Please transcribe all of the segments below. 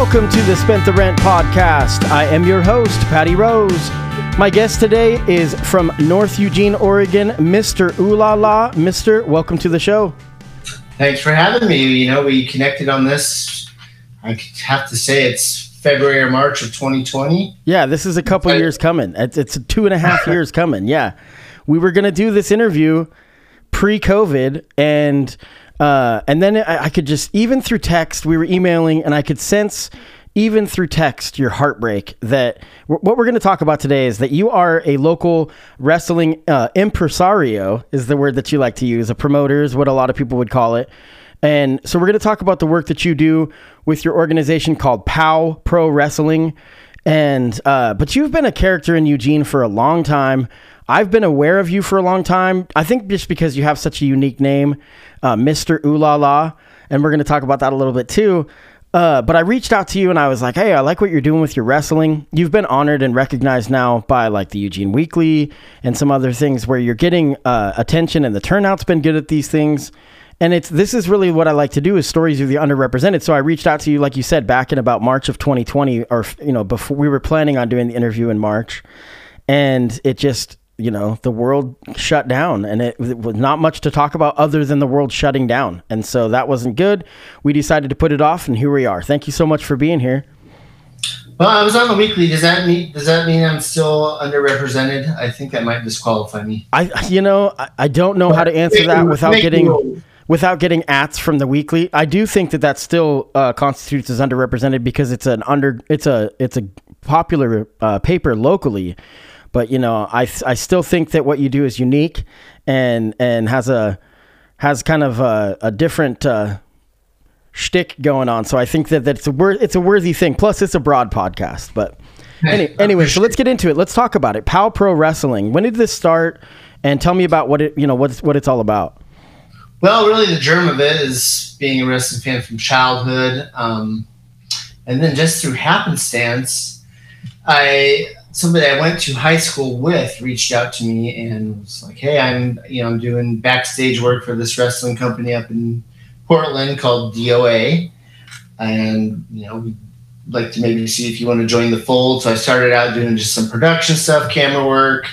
Welcome to the Spent the Rent podcast. I am your host, Patty Rose. My guest today is from North Eugene, Oregon, Mr. Ooh La La. Mr. Welcome to the show. Thanks for having me. You know, we connected on this. I have to say it's February or March of 2020. Yeah, this is a couple years coming. It's, it's two and a half years coming. Yeah. We were going to do this interview pre COVID and uh, and then I, I, could just, even through text, we were emailing, and I could sense, even through text, your heartbreak. That what we're going to talk about today is that you are a local wrestling uh, impresario, is the word that you like to use. A promoter is what a lot of people would call it. And so we're going to talk about the work that you do with your organization called POW Pro Wrestling. And uh, but you've been a character in Eugene for a long time. I've been aware of you for a long time. I think just because you have such a unique name uh, Mr. Ooh La and we're going to talk about that a little bit too. Uh, but I reached out to you and I was like, hey, I like what you're doing with your wrestling. You've been honored and recognized now by like the Eugene Weekly and some other things where you're getting uh, attention and the turnout's been good at these things. And it's this is really what I like to do is stories of the underrepresented. So I reached out to you, like you said, back in about March of 2020, or you know, before we were planning on doing the interview in March, and it just you know the world shut down and it, it, was not much to talk about other than the world shutting down. And so that wasn't good. We decided to put it off and here we are. Thank you so much for being here. Well i was on the weekly. Does that mean does that mean i'm still underrepresented? I think that might disqualify me. I you know i, I don't know how to answer that without getting without getting ats from the weekly. I do think that that still uh, constitutes as underrepresented because it's an under it's a it's a popular uh, paper locally but you know, I I still think that what you do is unique and and has a has kind of a, a different uh, shtick going on. So I think that that's a wor- it's a worthy thing. Plus, it's a broad podcast. But any, anyway, so let's get into it. Let's talk about it. Pow Pro Wrestling. When did this start? And tell me about what it you know what what it's all about. Well, really, the germ of it is being a wrestling fan from childhood, um, and then just through happenstance, I somebody I went to high school with reached out to me and was like, "Hey, I'm you know I'm doing backstage work for this wrestling company up in Portland called DOA, and you know we'd like to maybe see if you want to join the fold." So I started out doing just some production stuff, camera work,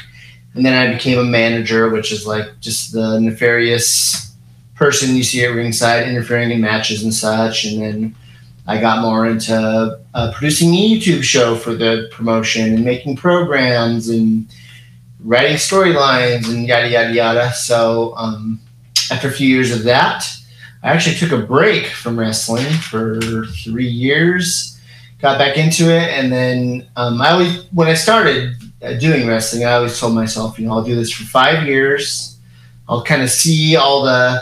and then I became a manager, which is like just the nefarious person you see at ringside interfering in matches and such, and then I got more into uh, producing a YouTube show for the promotion and making programs and writing storylines and yada yada yada. So um, after a few years of that, I actually took a break from wrestling for three years. Got back into it, and then um, I always, when I started uh, doing wrestling, I always told myself, you know, I'll do this for five years. I'll kind of see all the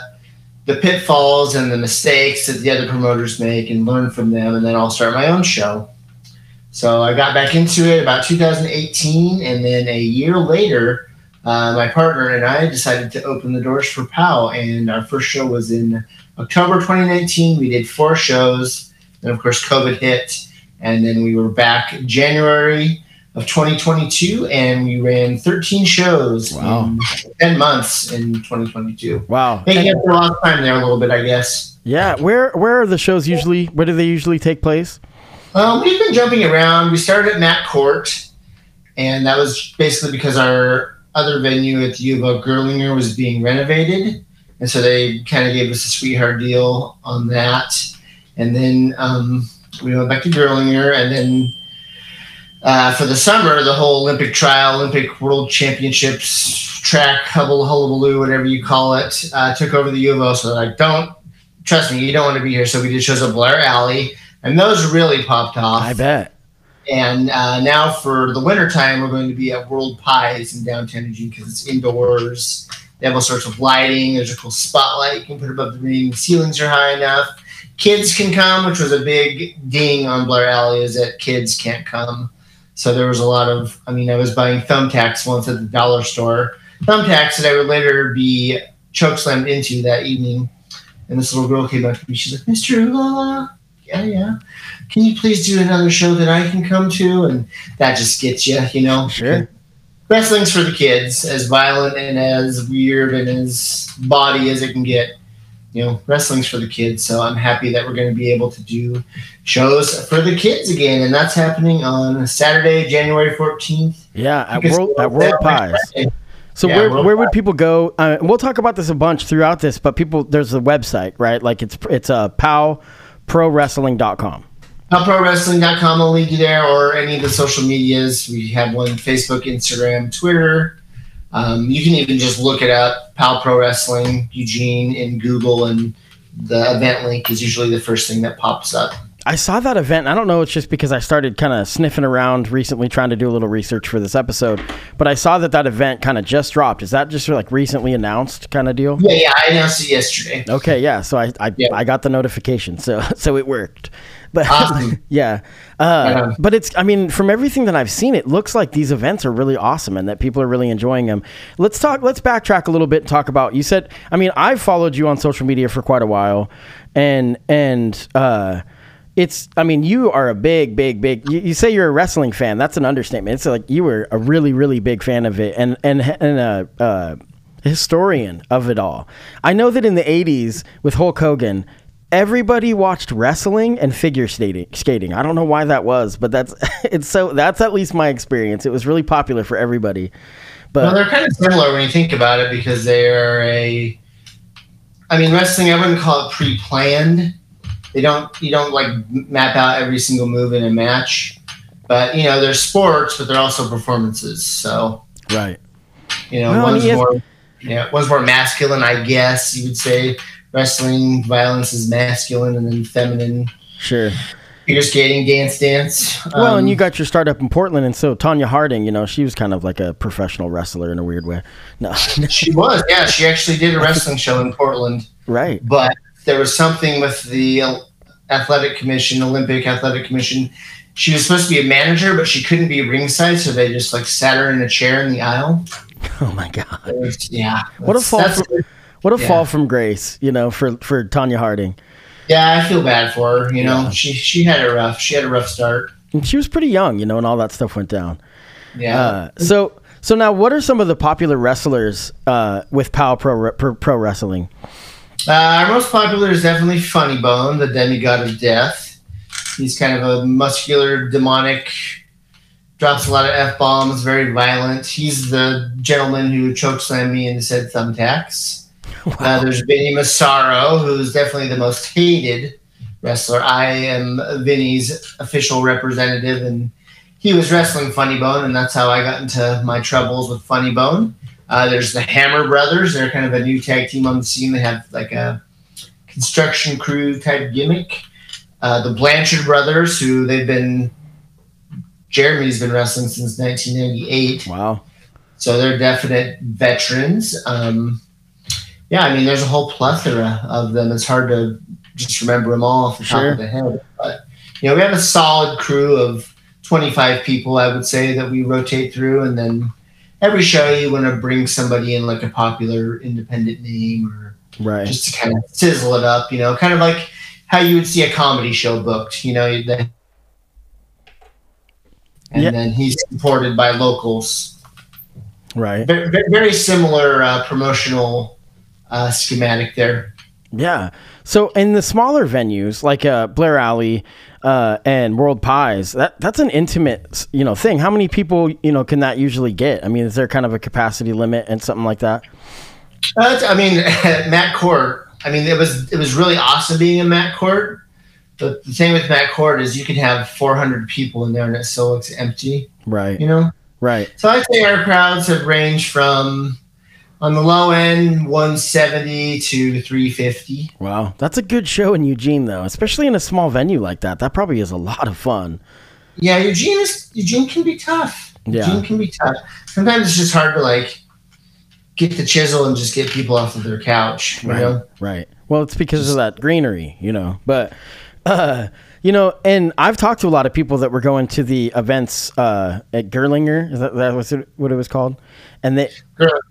the pitfalls and the mistakes that the other promoters make and learn from them, and then I'll start my own show. So I got back into it about 2018, and then a year later, uh, my partner and I decided to open the doors for POW, and our first show was in October 2019. We did four shows, and of course, COVID hit, and then we were back January of 2022, and we ran 13 shows wow. in 10 months in 2022. Wow, making up for lost time there a little bit, I guess. Yeah, where where are the shows usually? Where do they usually take place? Um, we've been jumping around. We started at Mac Court, and that was basically because our other venue at the U of O Gerlinger was being renovated, and so they kind of gave us a sweetheart deal on that. And then um, we went back to Gerlinger, and then uh, for the summer, the whole Olympic trial, Olympic World Championships, track, hubble, hullabaloo, whatever you call it, uh, took over the U of O. So like, don't trust me, you don't want to be here. So we did shows at Blair Alley, and those really popped off. I bet. And uh, now for the wintertime, we're going to be at World Pies in downtown Eugene because it's indoors. They have all sorts of lighting. There's a cool spotlight you can put above the. The ceilings are high enough. Kids can come, which was a big ding on Blair Alley, is that kids can't come. So there was a lot of, I mean, I was buying thumbtacks once at the dollar store. Thumbtacks that I would later be chokeslammed into that evening. And this little girl came up to me. She's like, Mr. Lala, yeah, yeah. Can you please do another show that I can come to? And that just gets you, you know. Sure. Wrestling's for the kids, as violent and as weird and as body as it can get. You know, wrestling's for the kids. So I'm happy that we're going to be able to do shows for the kids again, and that's happening on Saturday, January 14th. Yeah, at World at World Pies. So yeah, where, where would people go? Uh, we'll talk about this a bunch throughout this, but people there's a website, right? Like it's it's a uh, powprowrestling.com. Powprowrestling.com will lead you there, or any of the social medias. We have one: Facebook, Instagram, Twitter. Um, you can even just look it up, POW Pro Wrestling Eugene in Google, and the event link is usually the first thing that pops up. I saw that event. I don't know. It's just because I started kind of sniffing around recently, trying to do a little research for this episode. But I saw that that event kind of just dropped. Is that just like recently announced kind of deal? Yeah, yeah. I announced it yesterday. Okay, yeah. So I I, yeah. I got the notification, so so it worked. But awesome. yeah, uh, yeah, but it's. I mean, from everything that I've seen, it looks like these events are really awesome and that people are really enjoying them. Let's talk. Let's backtrack a little bit and talk about. You said. I mean, I've followed you on social media for quite a while, and and. uh it's i mean you are a big big big you, you, say you're a wrestling fan that's an understatement it's like you were a really really big fan of it and and and a uh, historian of it all i know that in the 80s with hulk hogan everybody watched wrestling and figure skating skating. I don't know why that was but that's it's so that's at least my experience. It was really popular for everybody. But well, they're kind of similar when you think about it because they're a i mean wrestling i wouldn't call it pre-planned. They don't you don't like map out every single move in a match, but you know they're sports, but they're also performances. So right, you know well, one's more yeah one's more masculine, I guess you would say. Wrestling violence is masculine, and then feminine. Sure. Figure skating, dance, dance. Well, um, and you got your start up in Portland, and so Tonya Harding, you know, she was kind of like a professional wrestler in a weird way. No, she was. Yeah, she actually did a wrestling show in Portland. Right. But there was something with the athletic commission, Olympic athletic commission. She was supposed to be a manager, but she couldn't be ringside, so they just like sat her in a chair in the aisle. Oh my god! Was, yeah, what a fall! From, what a yeah. fall from grace, you know, for for Tonya Harding. Yeah, I feel bad for her. You know, yeah. she she had a rough she had a rough start. And she was pretty young, you know, and all that stuff went down. Yeah. Uh, so so now, what are some of the popular wrestlers uh, with Pow Pro, Pro Pro Wrestling? Uh, our most popular is definitely Funny Bone, the demigod of death. He's kind of a muscular, demonic, drops a lot of f bombs, very violent. He's the gentleman who chokeslammed me and said thumbtacks. Wow. Uh, there's Vinny Massaro, who's definitely the most hated wrestler. I am Vinny's official representative, and he was wrestling Funny Bone, and that's how I got into my troubles with Funny Bone. Uh, there's the Hammer Brothers. They're kind of a new tag team on the scene. They have like a construction crew type gimmick. Uh, the Blanchard Brothers, who they've been, Jeremy's been wrestling since 1998. Wow. So they're definite veterans. Um, yeah, I mean, there's a whole plethora of them. It's hard to just remember them all off the sure. top of the head. But, you know, we have a solid crew of 25 people, I would say, that we rotate through. And then every show you want to bring somebody in like a popular independent name or right just to kind of sizzle it up you know kind of like how you would see a comedy show booked you know the, and yep. then he's supported by locals right very, very similar uh, promotional uh, schematic there yeah so in the smaller venues like uh, blair alley uh, and World Pies. That that's an intimate, you know, thing. How many people, you know, can that usually get? I mean, is there kind of a capacity limit and something like that? Uh, I mean, Mac Court. I mean, it was it was really awesome being in Mac Court, But the thing with Mac Court is you can have 400 people in there and it still looks empty. Right. You know. Right. So I'd say our crowds have ranged from on the low end 170 to 350. Wow, that's a good show in Eugene though, especially in a small venue like that. That probably is a lot of fun. Yeah, Eugene is Eugene can be tough. Yeah. Eugene can be tough. Sometimes it's just hard to like get the chisel and just get people off of their couch. You Right. know. Right. Well, it's because of that greenery, you know. But uh, you know, and I've talked to a lot of people that were going to the events uh, at Gerlinger. Is that, that was what it was called? And they,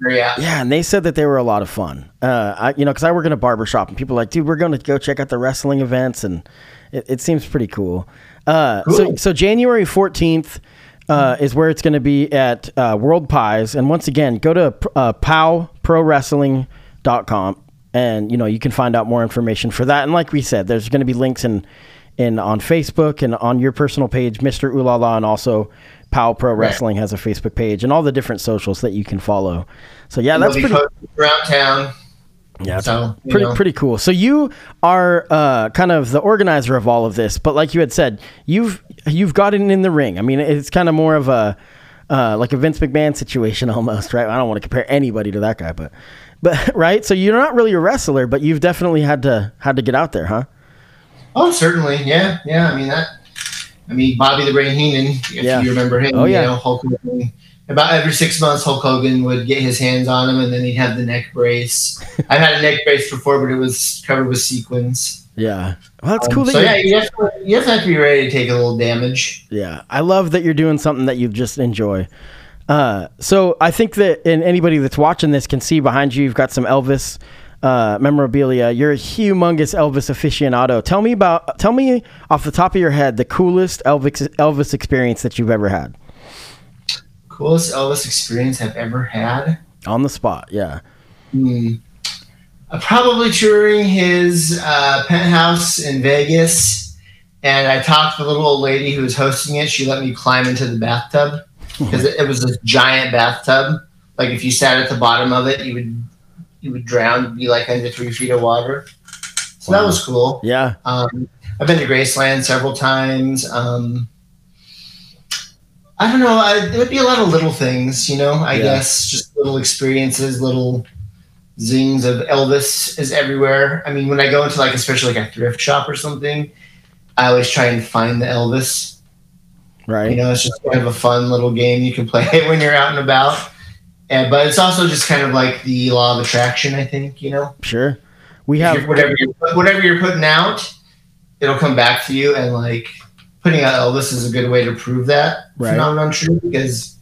yeah. yeah, and they said that they were a lot of fun. Uh, I, you know, because I work in a barber shop, and people are like, dude, we're going to go check out the wrestling events, and it, it seems pretty cool. Uh, So, Cool. so January fourteenth. Uh, is where it's going to be at uh, World Pies. And once again, go to uh, powprowrestling.com and you know you can find out more information for that. And like we said, there's going to be links in in on Facebook and on your personal page, Mr. Ooh La La, and also Pow Pro Wrestling has a Facebook page and all the different socials that you can follow. So yeah, that's pretty around town. yeah, So, pretty know. pretty cool. So you are uh, kind of the organizer of all of this, but like you had said, you've you've gotten in the ring. I mean, it's kind of more of a uh, like a Vince McMahon situation almost, right? I don't want to compare anybody to that guy, but but right. So you're not really a wrestler, but you've definitely had to had to get out there, huh? Oh, certainly. Yeah, yeah. I mean that. I mean Bobby the Brain Heenan, if Yeah. you remember him. Oh, yeah. You know, Hulk Hogan. About every six months, Hulk Hogan would get his hands on him, and then he'd have the neck brace. I've had a neck brace before, but it was covered with sequins. Yeah. Well, that's Um, cool. That so yeah, you definitely, you have to be ready to take a little damage. Yeah, I love that you're doing something that you just enjoy. Uh, so I think that and anybody that's watching this can see behind you, you've got some Elvis uh, memorabilia. You're a humongous Elvis aficionado. Tell me about, tell me off the top of your head, the coolest Elvis Elvis experience that you've ever had Coolest Elvis experience I've ever had. on the spot. Yeah. Uh, probably touring his uh, penthouse in Vegas, and I talked to the little old lady who was hosting it. She let me climb into the bathtub because it, it was this giant bathtub. Like if you sat at the bottom of it, you would you would drown, be like under three feet of water. So that was cool. Yeah. Um, I've been to Graceland several times. Um, I don't know. I, it would be a lot of little things, you know. I Yeah. guess just little experiences, little zings of Elvis is everywhere. I mean, when I go into like, especially like a thrift shop or something, I always try and find the Elvis. Right. You know, it's just kind of a fun little game you can play when you're out and about. And but it's also just kind of like the law of attraction. I think you know sure. We have you're- whatever you're, whatever you're putting out, it'll come back to you. And like putting out Elvis is a good way to prove that Right. phenomenon true because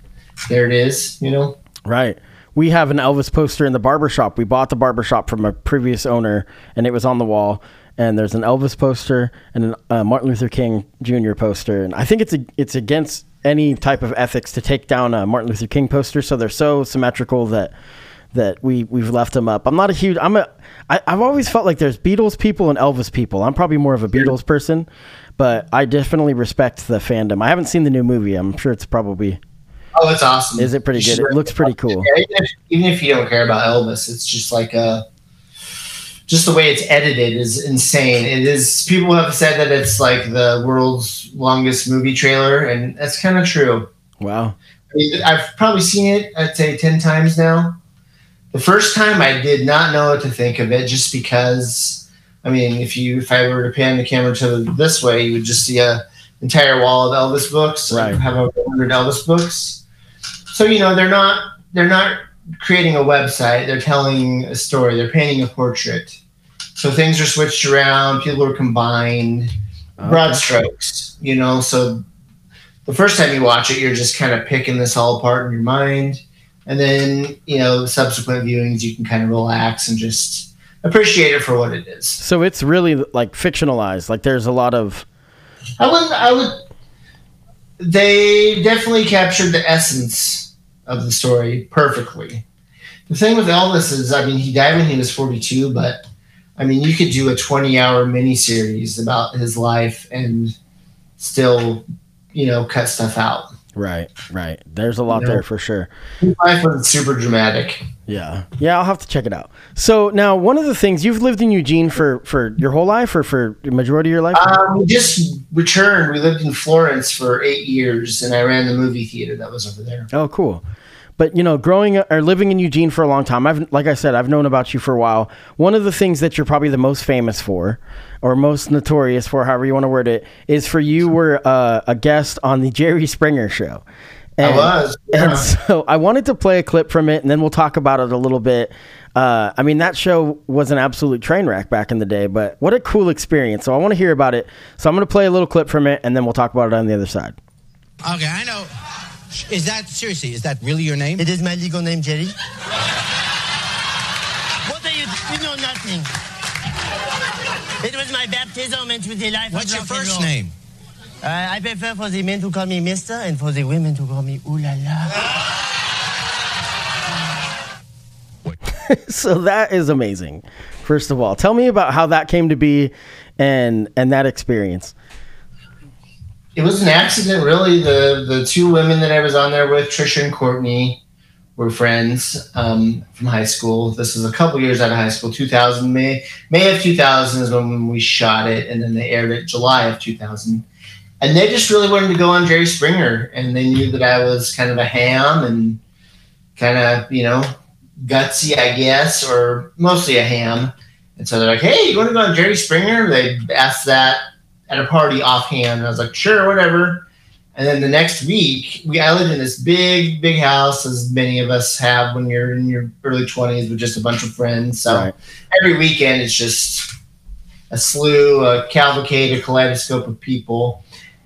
there it is. You know, Right. We have an Elvis poster in the barber shop. We bought the barber shop from a previous owner, and it was on the wall. And there's an Elvis poster and a uh, Martin Luther King Jr. poster. And I think it's a, it's against any type of ethics to take down a Martin Luther King poster. So they're so symmetrical that that we we've left them up. I'm not a huge. I'm a. I, I've always felt like there's Beatles people and Elvis people. I'm probably more of a Beatles person, but I definitely respect the fandom. I haven't seen the new movie. I'm sure it's probably oh, it's awesome. is it pretty You good. It looks pretty cool. Yeah, even, if, even if you don't care about Elvis, it's just like a. Just the way it's edited is insane. It is. People have said that it's like the world's longest movie trailer, and that's kind of true. Wow. I mean, I've probably seen it, I'd say 10 times now. The first time I did not know what to think of it just because, I mean, if you if I were to pan the camera to this way, you would just see a entire wall of Elvis books. I Right. have over 100 Elvis books. So, you know, they're not they're not creating a website, they're telling a story, they're painting a portrait. So things are switched around, people are combined broad strokes, you know. So the first time you watch it, you're just kind of picking this all apart in your mind, and then you know, subsequent viewings, you can kind of relax and just appreciate it for what it is. So it's really like fictionalized. Like there's a lot of I would, I would. They definitely captured the essence of the story perfectly. The thing with Elvis is, I mean, he died when he was 42, but I mean, you could do a 20-hour miniseries about his life and still, you know, cut stuff out. Right, right. There's a lot there for sure. Life was super dramatic. Yeah, yeah. I'll have to check it out. So now, one of the things you've lived in Eugene for for your whole life, or for the majority of your life. Um, we just returned. We lived in Florence for eight years, and I ran the movie theater that was over there. Oh, cool. But you know, growing or living in Eugene for a long time, I've like I said, I've known about you for a while. One of the things that you're probably the most famous for, or most notorious for, however you want to word it, is for you were uh, a guest on the Jerry Springer show. And, was, yeah. And so I wanted to play a clip from it, and then we'll talk about it a little bit. Uh, I mean, that show was an absolute train wreck back in the day, but what a cool experience. So I want to hear about it. So I'm going to play a little clip from it, and then we'll talk about it on the other side. Okay, I know. Is that seriously? Is that really your name? It is my legal name, Jerry. what are you? You know nothing. It was my baptism into the life What's of your rock and first roll. name? Uh, I prefer for the men to call me Mister and for the women to call me Ooh la la. so that is amazing. First of all, tell me about how that came to be, and and that experience. It was an accident, really. The the two women that I was on there with, Trisha and Courtney, were friends um, from high school. This was a couple years out of high school. 2000 May May of 2000 is when we shot it, and then they aired it July of 2000. And they just really wanted to go on Jerry Springer, and they knew that I was kind of a ham and kind of you know gutsy, I guess, or mostly a ham. And so they're like, "Hey, you want to go on Jerry Springer?" They asked that at a party offhand. And I was like, "Sure, whatever." And then the next week, we I lived in this big, big house, as many of us have when you're in your early twenties with just a bunch of friends. So Right. every weekend, it's just a slew, a cavalcade, a kaleidoscope of people.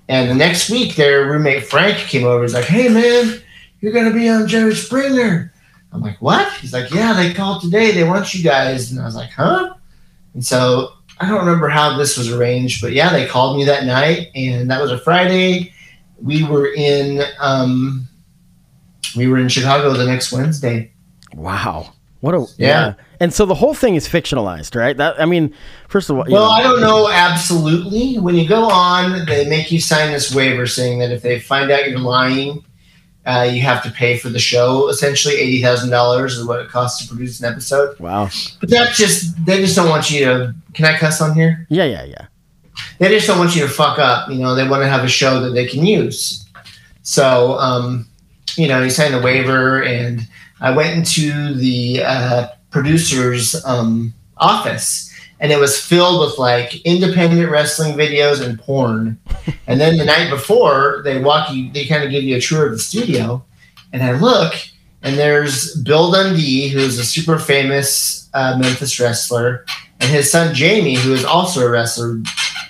And the next week, their roommate Frank came over. He's like, "Hey, man, you're gonna be on Jerry Springer." I'm like, "What?" He's like, "Yeah, they called today. They want you guys." And I was like, "Huh?" And so I don't remember how this was arranged, but yeah, they called me that night, and that was a Friday. We were in um, we were in Chicago the next Wednesday. Wow. What a Yeah. And so the whole thing is fictionalized, right? That I mean, first of all, Well, know- I don't know absolutely. When you go on, they make you sign this waiver saying that if they find out you're lying, uh, you have to pay for the show. Essentially, eighty thousand dollars is what it costs to produce an episode. wow. But that's just they just don't want you to. Can I cuss on here? Yeah, yeah, yeah. They just don't want you to fuck up. You know, they want to have a show that they can use. So, um, you know, you sign the waiver, and I went into the uh, producer's um, office, and it was filled with like independent wrestling videos and porn. And then the night before, they walk you, they kind of give you a tour of the studio, and I look, and there's Bill Dundee, who's a super famous uh, Memphis wrestler, and his son Jamie, who is also a wrestler,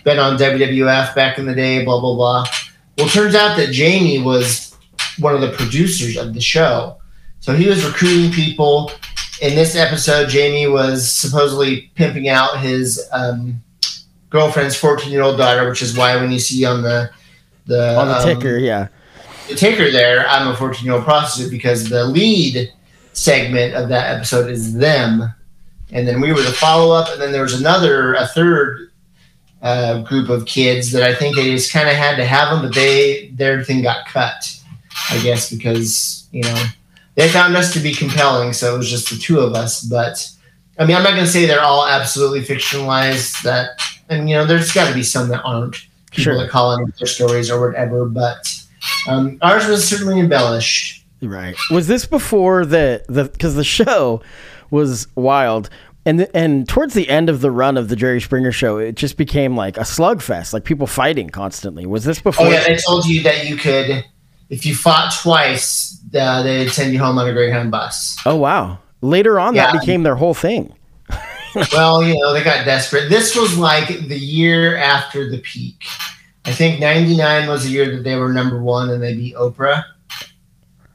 been on WWF back in the day, blah blah blah. Well, turns out that Jamie was one of the producers of the show, so he was recruiting people. In this episode, Jamie was supposedly pimping out his um, girlfriend's fourteen-year-old daughter, which is why when you see on the the On the um, ticker, yeah. the ticker there, I'm a 14 year old prostitute because the lead segment of that episode is them. And then we were the follow up. And then there was another, a third uh, group of kids that I think they just kind of had to have them, but they, their thing got cut, I guess, because, you know, they found us to be compelling. So it was just the two of us. But I mean, I'm not going to say they're all absolutely fictionalized that, and, you know, there's got to be some that aren't people Sure. that call in their stories or whatever, but um, ours was certainly embellished. Right. Was this before the the because the show was wild. And, the, and towards the end of the run of the Jerry Springer show, it just became like a slugfest, like people fighting constantly. Was this before? Oh yeah, they told you that you could, if you fought twice, uh, they'd send you home on a Greyhound bus. Oh, wow. Later on, that became their whole thing. Well, you know, they got desperate. This was like the year after the peak. I think '99 was the year that they were number one and they beat Oprah.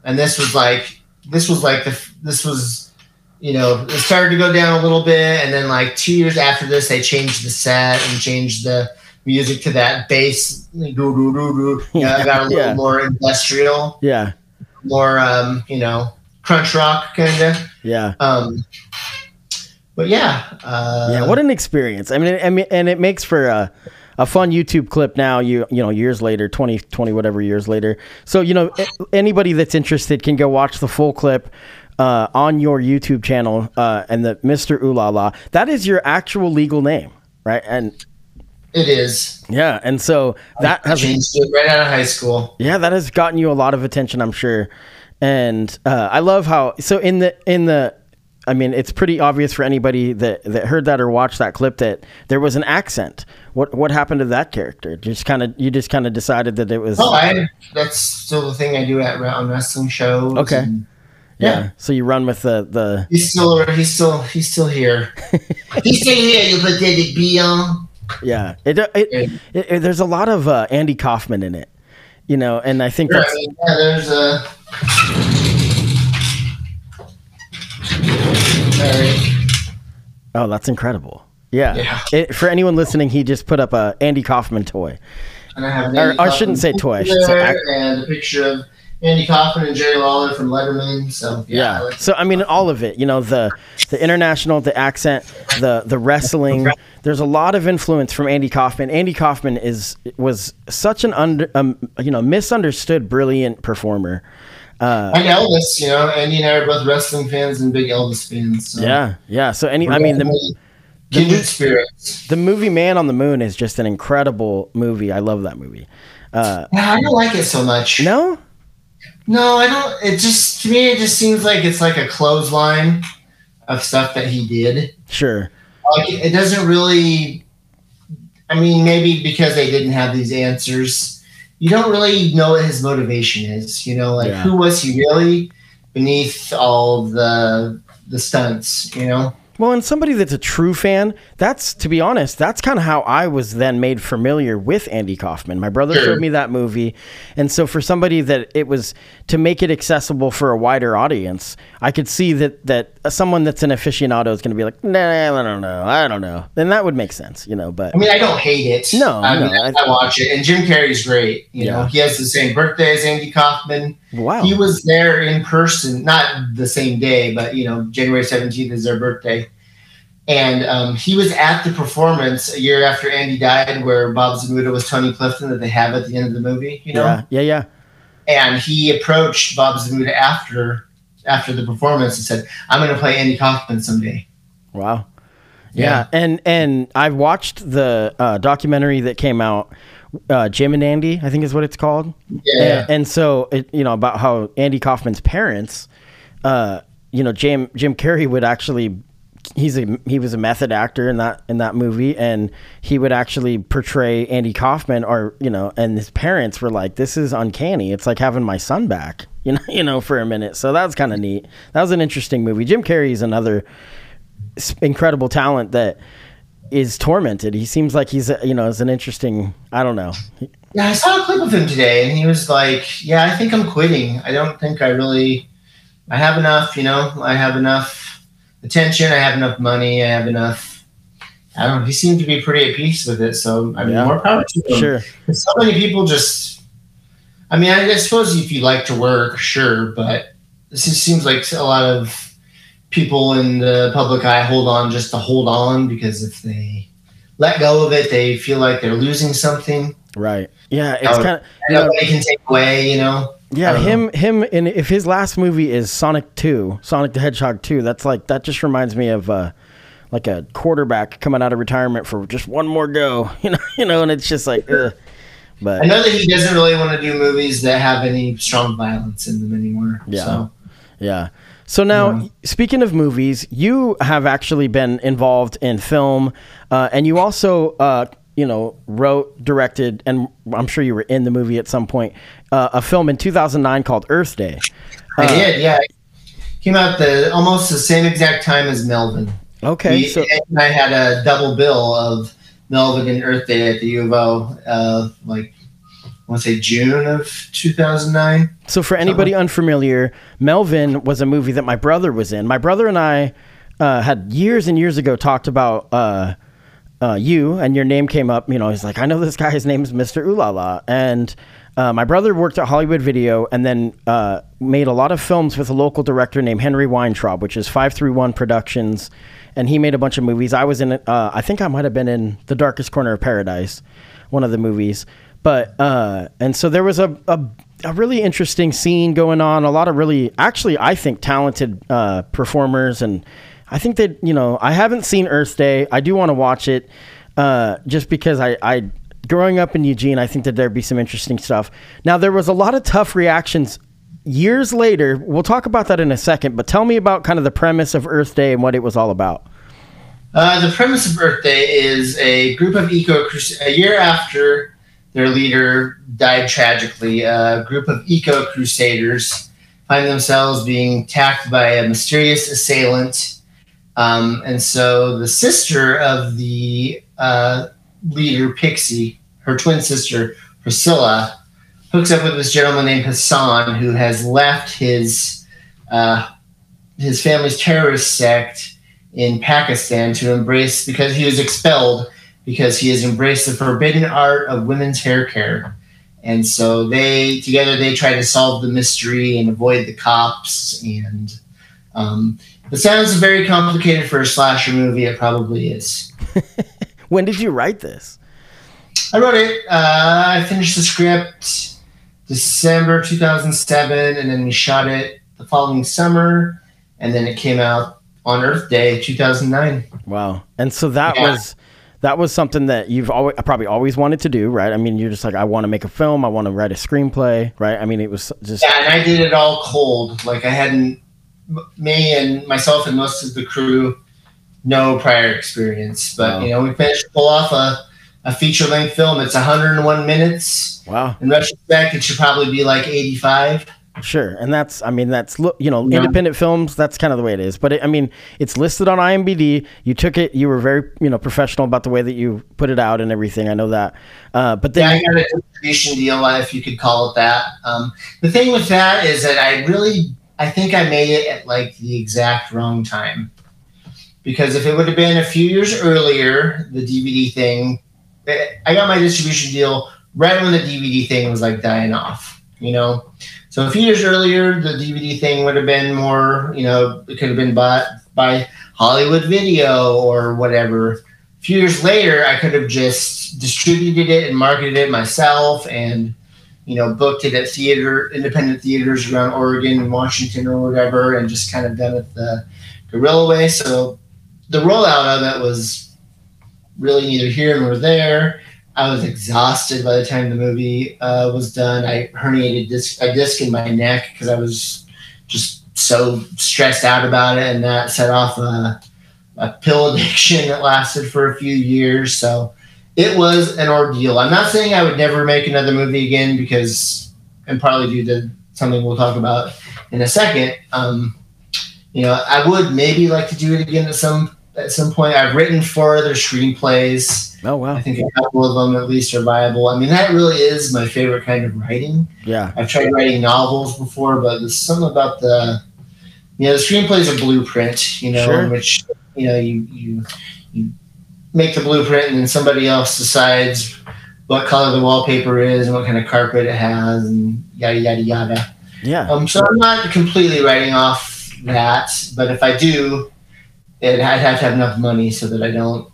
And this was like, this was like the, this was, you know, it started to go down a little bit, and then like two years after this, they changed the set and changed the music to that bass, doo doo doo doo. It got a little Yeah. more industrial, Yeah. more, um, you know, crunch rock kind of. Yeah. Um, but yeah, uh, yeah. What an experience. I mean, I mean, and it makes for a, a fun YouTube clip now. You you know years later, 20, 20 whatever years later. So you know anybody that's interested can go watch the full clip. Uh, on your YouTube channel, uh, and the Mr. Ooh La La, that is your actual legal name, right? And It is. yeah, and so that I has changed it right out of high school. yeah, that has gotten you a lot of attention, I'm sure. And uh, I love how so in the in the I mean, it's pretty obvious for anybody that that heard that or watched that clip that there was an accent. What what happened to that character? Just kind of you just kind of decided that it was Oh, I that's still the thing I do at on wrestling shows. Okay. and- yeah. yeah. So you run with the the He's still he's still he's still here. he's still here, you pathetic peon. yeah. It, it, it, it- there's a lot of uh, Andy Kaufman in it, you know, and I think Sure, I that's mean, yeah, there's a. Alright. oh that's incredible. Yeah. Yeah. It, for anyone listening, he just put up a Andy Kaufman toy. And I have Or- I shouldn't say toy, I should say act- and a picture of Andy Kaufman and Jerry Lawler from Letterman. So yeah, I like- So I mean, all of it. You know, the the international, the accent, the the wrestling. There's a lot of influence from Andy Kaufman. Andy Kaufman is was such an under, um, you know, misunderstood, brilliant performer. And Elvis. You know, Andy and I are both wrestling fans and big Elvis fans. So Yeah, yeah. So any, we're I mean, the kindred spirits. the movie Man on the Moon is just an incredible movie. I love that movie. Uh, Yeah, I don't like it so much. no, No, I don't. It just to me, it just seems like it's like a clothesline of stuff that he did. sure. Like it doesn't really. I mean, maybe because they didn't have these answers, you don't really know what his motivation is. You know, like Yeah. who was he really beneath all the the stunts? You know. Well, and somebody that's a true fan, that's to be honest, that's kind of how I was then made familiar with Andy Kaufman. My brother Sure. showed me that movie, and so for somebody that it was to make it accessible for a wider audience, I could see that that uh, someone that's an aficionado is going to be like, nah, I don't know, I don't know. Then that would make sense, you know. But I mean, I don't hate it. No, I mean, no, I, I- watch it, and Jim Carrey's great. You know, he has the same birthday as Andy Kaufman. wow, He was there in person, not the same day, but you know, January seventeenth is their birthday, and um, he was at the performance a year after Andy died, where Bob Zmuda was Tony Clifton that they have at the end of the movie. You know, yeah, yeah, yeah. and he approached Bob Zmuda after after the performance and said, "I'm going to play Andy Kaufman someday." Wow. Yeah, and and I've watched the uh, documentary that came out, uh, Jim and Andy, I think is what it's called. Yeah. And, and so it, you know about how Andy Kaufman's parents, uh, you know Jim Jim Carrey would actually, he's a he was a method actor in that in that movie, and he would actually portray Andy Kaufman, or you know, and his parents were like, "This is uncanny. It's like having my son back." You know, you know, for a minute. So that was kind of neat. That was an interesting movie. Jim Carrey is another incredible talent that is tormented. He seems like he's, a, you know, is an interesting. I don't know. Yeah, I saw a clip of him today, and he was like, "Yeah, I think I'm quitting. I don't think I really, I have enough. You know, I have enough attention. I have enough money. I have enough. I don't know. He seemed to be pretty at peace with it. So I mean, Yeah. more power to him. Sure. So many people just. I mean, I, I suppose if you like to work, sure, but this just seems like a lot of people in the public eye hold on just to hold on because if they let go of it, they feel like they're losing something. Right. Yeah. It's Oh, kind of. I know they can take away, you know. Yeah, I don't him, him, and if his last movie is Sonic Two, Sonic the Hedgehog Two, that's like that just reminds me of uh, like a quarterback coming out of retirement for just one more go, you know, you know, and it's just like, ugh. I know that he doesn't really want to do movies that have any strong violence in them anymore. Yeah. So. yeah. So now, Yeah. speaking of movies, you have actually been involved in film, uh, and you also, uh, you know, wrote, directed, and I'm sure you were in the movie at some point, uh, a film in 2009 called Earth Day. I Uh, did, yeah. Came out the almost the same exact time as Melvin. Okay, We- so and I had a double bill of Melvin and Earth Day at the U of O, uh, like I want to say June of 2009. So, for anybody unfamiliar, Melvin was a movie that my brother was in. My brother and I uh, had years and years ago talked about uh, uh, you, and your name came up. You know, he's like, I know this guy. His name is Mr. Ooh La La. And Uh, my brother worked at Hollywood Video and then uh, made a lot of films with a local director named Henry Weintraub, which is 531 Productions. And he made a bunch of movies. I was in. Uh, I think I might have been in The Darkest Corner of Paradise, one of the movies. But, uh, and so there was a, a, a really interesting scene going on. A lot of really, actually, I think, talented uh, performers. And I think that, you know, I haven't seen Earth Day. I do want to watch it uh, just because I, I growing up in Eugene, I think that there'd be some interesting stuff. Now, there was a lot of tough reactions years later. We'll talk about that in a second, but tell me about kind of the premise of Earth Day and what it was all about. Uh, the premise of Earth Day is a group of eco a year after their leader died tragically. A group of eco crusaders find themselves being attacked by a mysterious assailant, um, and so the sister of the uh, leader, Pixie, her twin sister, Priscilla, hooks up with this gentleman named Hassan who has left his uh, his family's terrorist sect in Pakistan to embrace because he was expelled because he has embraced the forbidden art of women's hair care. And so they together they try to solve the mystery and avoid the cops. And um, it sounds very complicated for a slasher movie. It probably is. when did you write this? I wrote it. Uh, I finished the script December 2007, and then we shot it the following summer, and then it came out on Earth Day 2009. Wow! And so that yeah. was that was something that you've always probably always wanted to do, right? I mean, you're just like, I want to make a film, I want to write a screenplay, right? I mean, it was just yeah, and I did it all cold. Like I hadn't me and myself and most of the crew no prior experience, but wow. you know, we finished pull off a a feature length film. It's 101 minutes. Wow. In retrospect, it should probably be like 85. Sure, and that's I mean that's you know yeah. independent films. That's kind of the way it is. But it, I mean, it's listed on IMDb. You took it. You were very you know professional about the way that you put it out and everything. I know that. Uh, but then yeah, I got a distribution deal, if you could call it that. Um, the thing with that is that I really I think I made it at like the exact wrong time because if it would have been a few years earlier, the DVD thing eh, I got my distribution deal right when the DVD thing was like dying off, you know. So a few years earlier, the DVD thing would have been more, you know, it could have been bought by Hollywood Video or whatever. A few years later, I could have just distributed it and marketed it myself and, you know, booked it at theater, independent theaters around Oregon and Washington or whatever, and just kind of done it the guerrilla way. So the rollout of it was really neither here nor there. I was exhausted by the time the movie uh, was done. I herniated disc, a disc in my neck because I was just so stressed out about it, and that set off a, a pill addiction that lasted for a few years. So it was an ordeal. I'm not saying I would never make another movie again because, and probably due to something we'll talk about in a second. Um, you know, I would maybe like to do it again at some at some point. I've written four other screenplays. Oh wow! I think a couple of them at least are viable. I mean, that really is my favorite kind of writing. Yeah, I've tried writing novels before, but there's something about the, you know, the screenplay is a blueprint. You know, sure. in which you know you you you make the blueprint, and then somebody else decides what color the wallpaper is and what kind of carpet it has, and yada yada yada. Yeah. Um. So I'm not completely writing off that, but if I do, it, I'd have to have enough money so that I don't,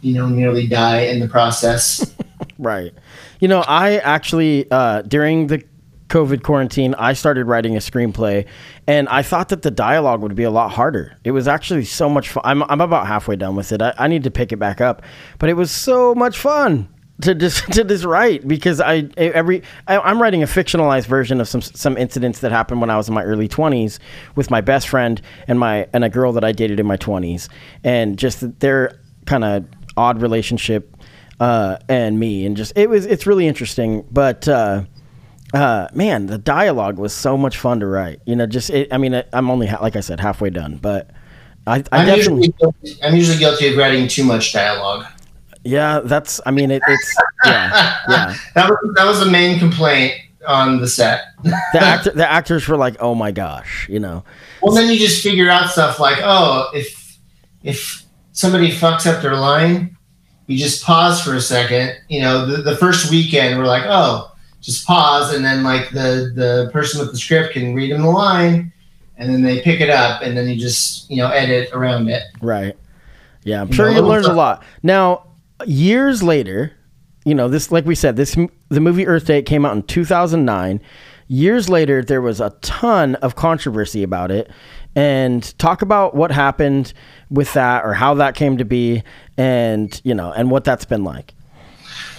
you know, nearly die in the process. right. You know, I actually uh, during the COVID quarantine, I started writing a screenplay, and I thought that the dialogue would be a lot harder. It was actually so much fun. I'm, I'm about halfway done with it. I, I need to pick it back up, but it was so much fun to just to just write because I every I, am writing a fictionalized version of some some incidents that happened when I was in my early 20s with my best friend and my and a girl that I dated in my 20s and just their kind of odd relationship uh, and me and just it was it's really interesting but uh, uh, man the dialogue was so much fun to write you know just it, I mean I'm only like I said halfway done but I, I am definitely usually, I'm usually guilty of writing too much dialogue yeah, that's. I mean, it, it's. Yeah, yeah. that was that was the main complaint on the set. the actor, the actors were like, "Oh my gosh," you know. Well, then you just figure out stuff like, "Oh, if if somebody fucks up their line, you just pause for a second. You know, the, the first weekend, we're like, "Oh, just pause, and then like the the person with the script can read them the line, and then they pick it up, and then you just you know edit around it. Right. Yeah, I'm sure know, you learned a lot. Now, years later, you know, this like we said, this the movie Earth Day came out in 2009. Years later, there was a ton of controversy about it. And talk about what happened with that or how that came to be and, you know, and what that's been like.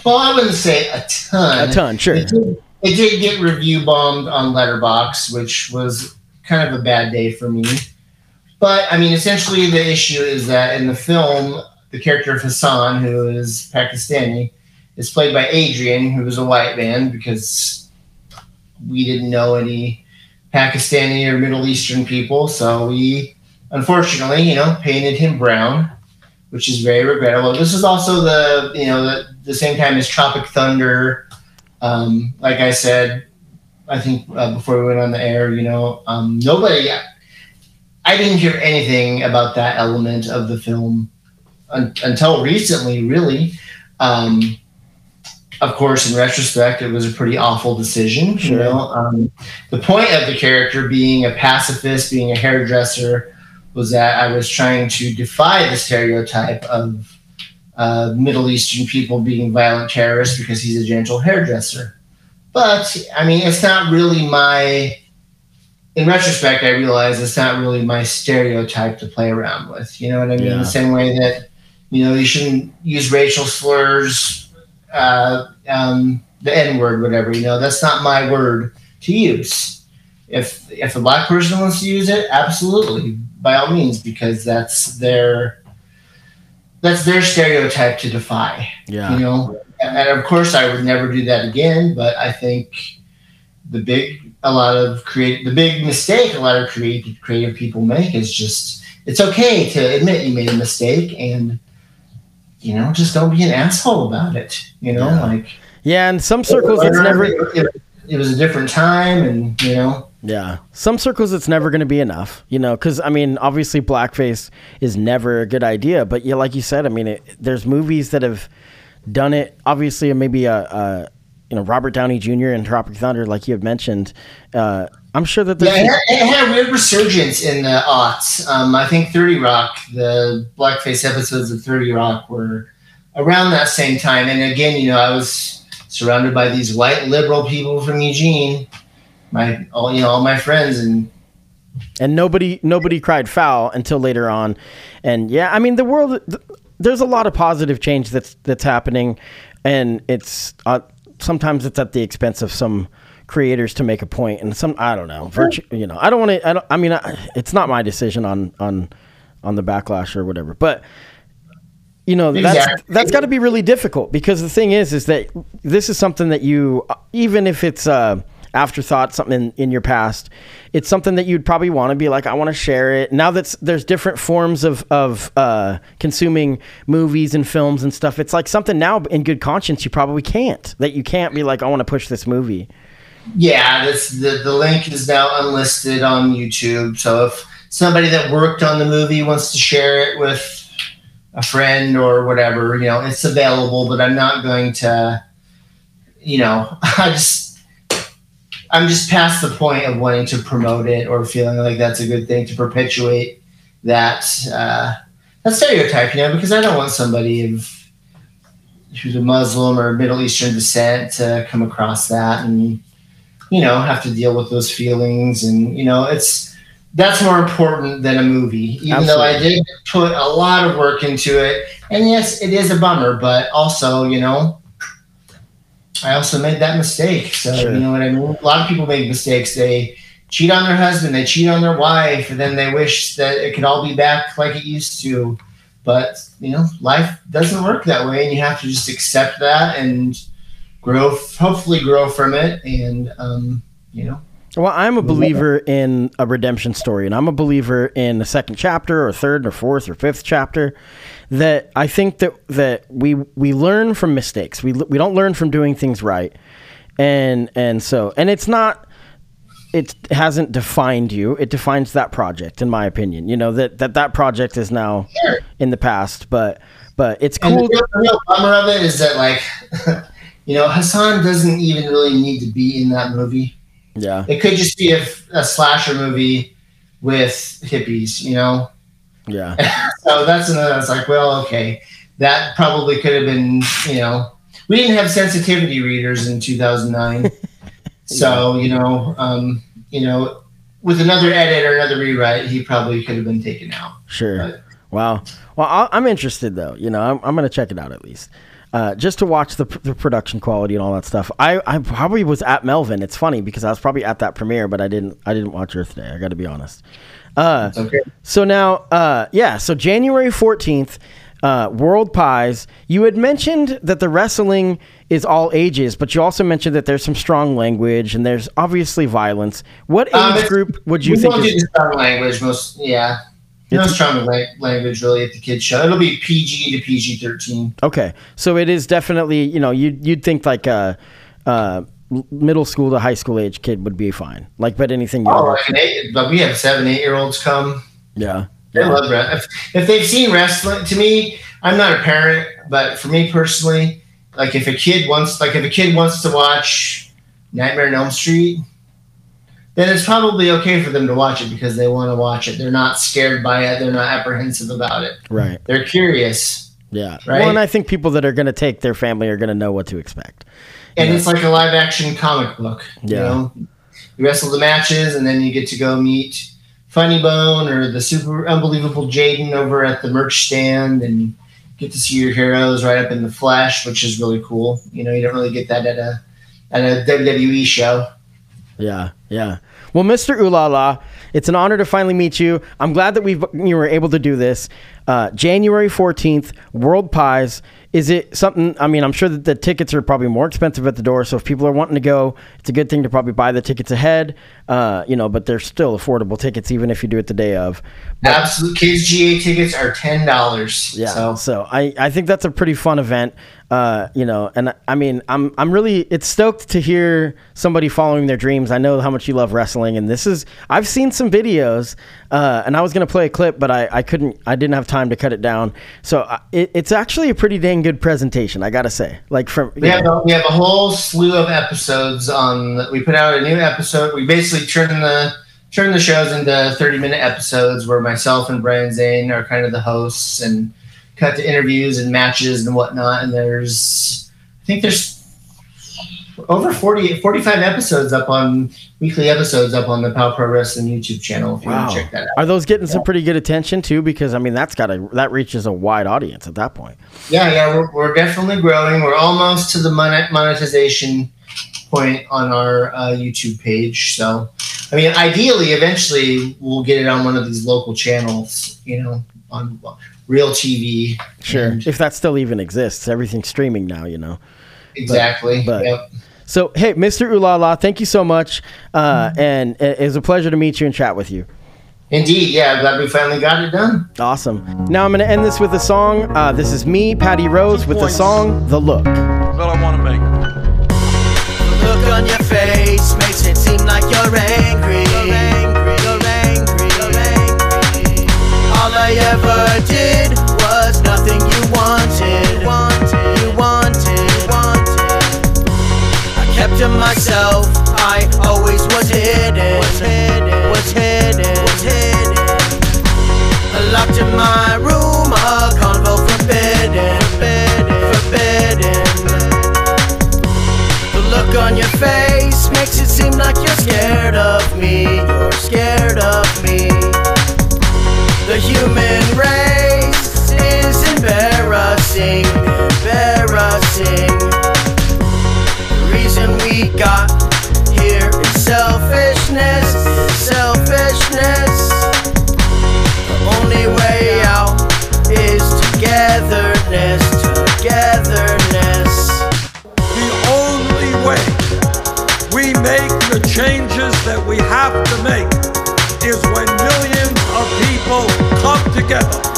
Well, I wouldn't say a ton. A ton, sure. It did, it did get review bombed on Letterboxd, which was kind of a bad day for me. But I mean, essentially, the issue is that in the film, the character of Hassan, who is Pakistani, is played by Adrian, who is a white man, because we didn't know any Pakistani or Middle Eastern people, so we unfortunately, you know, painted him brown, which is very regrettable. This is also the you know the, the same time as Tropic Thunder. Um, like I said, I think uh, before we went on the air, you know, um, nobody. I didn't hear anything about that element of the film un- until recently, really. Um, of course, in retrospect, it was a pretty awful decision. You Sure. know, um, the point of the character being a pacifist, being a hairdresser, was that I was trying to defy the stereotype of uh, Middle Eastern people being violent terrorists because he's a gentle hairdresser. But I mean, it's not really my. In retrospect, I realize it's not really my stereotype to play around with. You know what I mean? Yeah. The same way that you know you shouldn't use racial slurs, uh, um, the N word, whatever. You know, that's not my word to use. If if a black person wants to use it, absolutely, by all means, because that's their that's their stereotype to defy Yeah. you know and of course i would never do that again but i think the big a lot of creative the big mistake a lot of creative creative people make is just it's okay to admit you made a mistake and you know just don't be an asshole about it you know Yeah. like Yeah, in some circles it's never it, it was a different time and you know Yeah. Some circles it's never going to be enough, you know, cuz I mean, obviously blackface is never a good idea, but yeah, like you said, I mean, it, there's movies that have done it obviously maybe a, a you know, Robert Downey Jr. and Tropic Thunder like you had mentioned. Uh, I'm sure that yeah, there's it had, it had a weird resurgence in the aughts. Um, I think 30 Rock, the blackface episodes of 30 Rock were around that same time. And again, you know, I was surrounded by these white liberal people from Eugene, my all you know, all my friends, and and nobody nobody cried foul until later on. And yeah i mean the world th- there's a lot of positive change that's that's happening. And it's uh, sometimes it's at the expense of some creators to make a point and some i don't know virtue you know i don't want to i don't i mean I, it's not my decision on on on the backlash or whatever. But you know that's Exactly. that's got to be really difficult because the thing is is that this is something that you even if it's uh afterthought something in, in your past. It's something that you'd probably want to be like i want to share it. Now that there's different forms of of uh consuming movies and films and stuff. It's like something now in good conscience you probably can't that you can't be like i want to push this movie. Yeah, this the, the link is now unlisted on YouTube. So if somebody that worked on the movie wants to share it with a friend or whatever, you know, it's available, but I'm not going to you know, I just I'm just past the point of wanting to promote it or feeling like that's a good thing to perpetuate that uh, that stereotype, you know, because I don't want somebody of who's a Muslim or Middle Eastern descent to come across that and you know have to deal with those feelings. And you know it's that's more important than a movie even though i did put a lot of work into it. And yes it is a bummer but also you know i also made that mistake. So Sure. you know what i mean? A lot of people make mistakes. They cheat on their husband they cheat on their wife and then they wish that it could all be back like it used to. But you know life doesn't work that way and you have to just accept that and grow hopefully grow from it. And um, you know Well, I'm a believer in a redemption story, and I'm a believer in the second chapter, or third, or fourth, or fifth chapter. That I think that that we we learn from mistakes. We we don't learn from doing things right, and and so and it's not. It hasn't defined you. It defines that project, in my opinion. You know that that that project is now Sure. in the past, but but it's cool. the, real, the real bummer of it is that like you know, Hassan doesn't even really need to be in that movie. Yeah. It could just be a, a slasher movie with hippies, you know. Yeah. so that's another. I was like, well, okay, that probably could have been, you know, we didn't have sensitivity readers in 2009, so you know, um, you know, with another edit or another rewrite, he probably could have been taken out. Sure. Right. Wow. Well, I'll, I'm interested though. You know, I'm, I'm going to check it out at least. Uh, just to watch the, the production quality and all that stuff. I, I probably was at Melvin. It's funny because I was probably at that premiere, but I didn't I didn't watch Earth Day. I got to be honest. Uh, okay. so now, uh, yeah. So January fourteenth, uh, World Pies. You had mentioned that the wrestling is all ages, but you also mentioned that there's some strong language and there's obviously violence. What age Um, group would you think? Is, the strong language most? Yeah, no It's- strong la- language really at the kids show. It'll be PG to PG thirteen. okay, so it is definitely you know you you'd think like a. Uh, middle school to high school age kid would be fine like but anything Oh, like an eight, but we have seven, eight year olds come. yeah They love wrestling. If, if they've seen wrestling, to me, I'm not a parent, but for me personally, like if a kid wants, like if a kid wants to watch Nightmare on Elm Street, then it's probably okay for them to watch it because they want to watch it. They're not scared by it. They're not apprehensive about it. right They're curious, yeah Right? well and i think people that are going to take their family are going to know what to expect and Yeah. it's like a live action comic book. You Yeah. know, you wrestle the matches, and then you get to go meet Funny Bone or the super unbelievable Jaden over at the merch stand, and get to see your heroes right up in the flesh, which is really cool. You know, you don't really get that at a at a WWE show. Yeah, yeah. Well, Mr. Ooh La La, it's an honor to finally meet you. I'm glad that we you were able to do this. Uh, January 14th, World Pies. Is it something? I mean, I'm sure that the tickets are probably more expensive at the door. So if people are wanting to go, it's a good thing to probably buy the tickets ahead. Uh, you know, but they're still affordable tickets, even if you do it the day of. Absolute kids GA tickets are ten dollars. Yeah. So So, I, I think that's a pretty fun event. Uh, you know, and I- I mean, I'm I'm really it's stoked to hear somebody following their dreams. I know how much you love wrestling, and this is I've seen some videos, uh, and I was gonna play a clip, but I, I couldn't I didn't have time to cut it down. So uh, it, it's actually a pretty dang good presentation, I gotta say. Like from We have, a, we have a whole slew of episodes on. We put out a new episode. We basically turn the turn the shows into thirty minute episodes where myself and Brian Zane are kind of the hosts and cut to interviews and matches and whatnot. And there's, I think there's over 40, 45 episodes up on weekly episodes up on the POW Pro Wrestling YouTube channel. If you wow, want to check that out. are those getting some pretty good attention too? Because I mean, that's got a that reaches a wide audience at that point. Yeah, yeah, we're, we're definitely growing. We're almost to the mon- monetization point on our uh, YouTube page. So, I mean, ideally, eventually, we'll get it on one of these local channels. You know, on Real TV. Sure, And- if that still even exists, everything's streaming now. You know. exactly. but- yep. So, hey, Mr. Ooh La La, thank you so much. Uh, and it, it was a pleasure to meet you and chat with you. Indeed, yeah. I'm glad we finally got it done. Awesome. Now I'm going to end this with a song. Uh, this is me, Patty Rose, with the song The Look. that I want to make. The look on your face makes it seem like you're angry. You're angry. I ever did was nothing you wanted. Wanted. You wanted. Wanted. I kept to myself. I always was hidden. Was hidden. Was hidden. Was hidden. Locked in my room, a convo forbidden. Forbidden. Forbidden. The look on your face makes it seem like you're scared of me. You're scared of me. The human race is embarrassing. Embarrassing. The reason we got here is selfishness. Selfishness. The only way out is togetherness. Togetherness. The only way we make the changes that we have to make is when millions of people come together.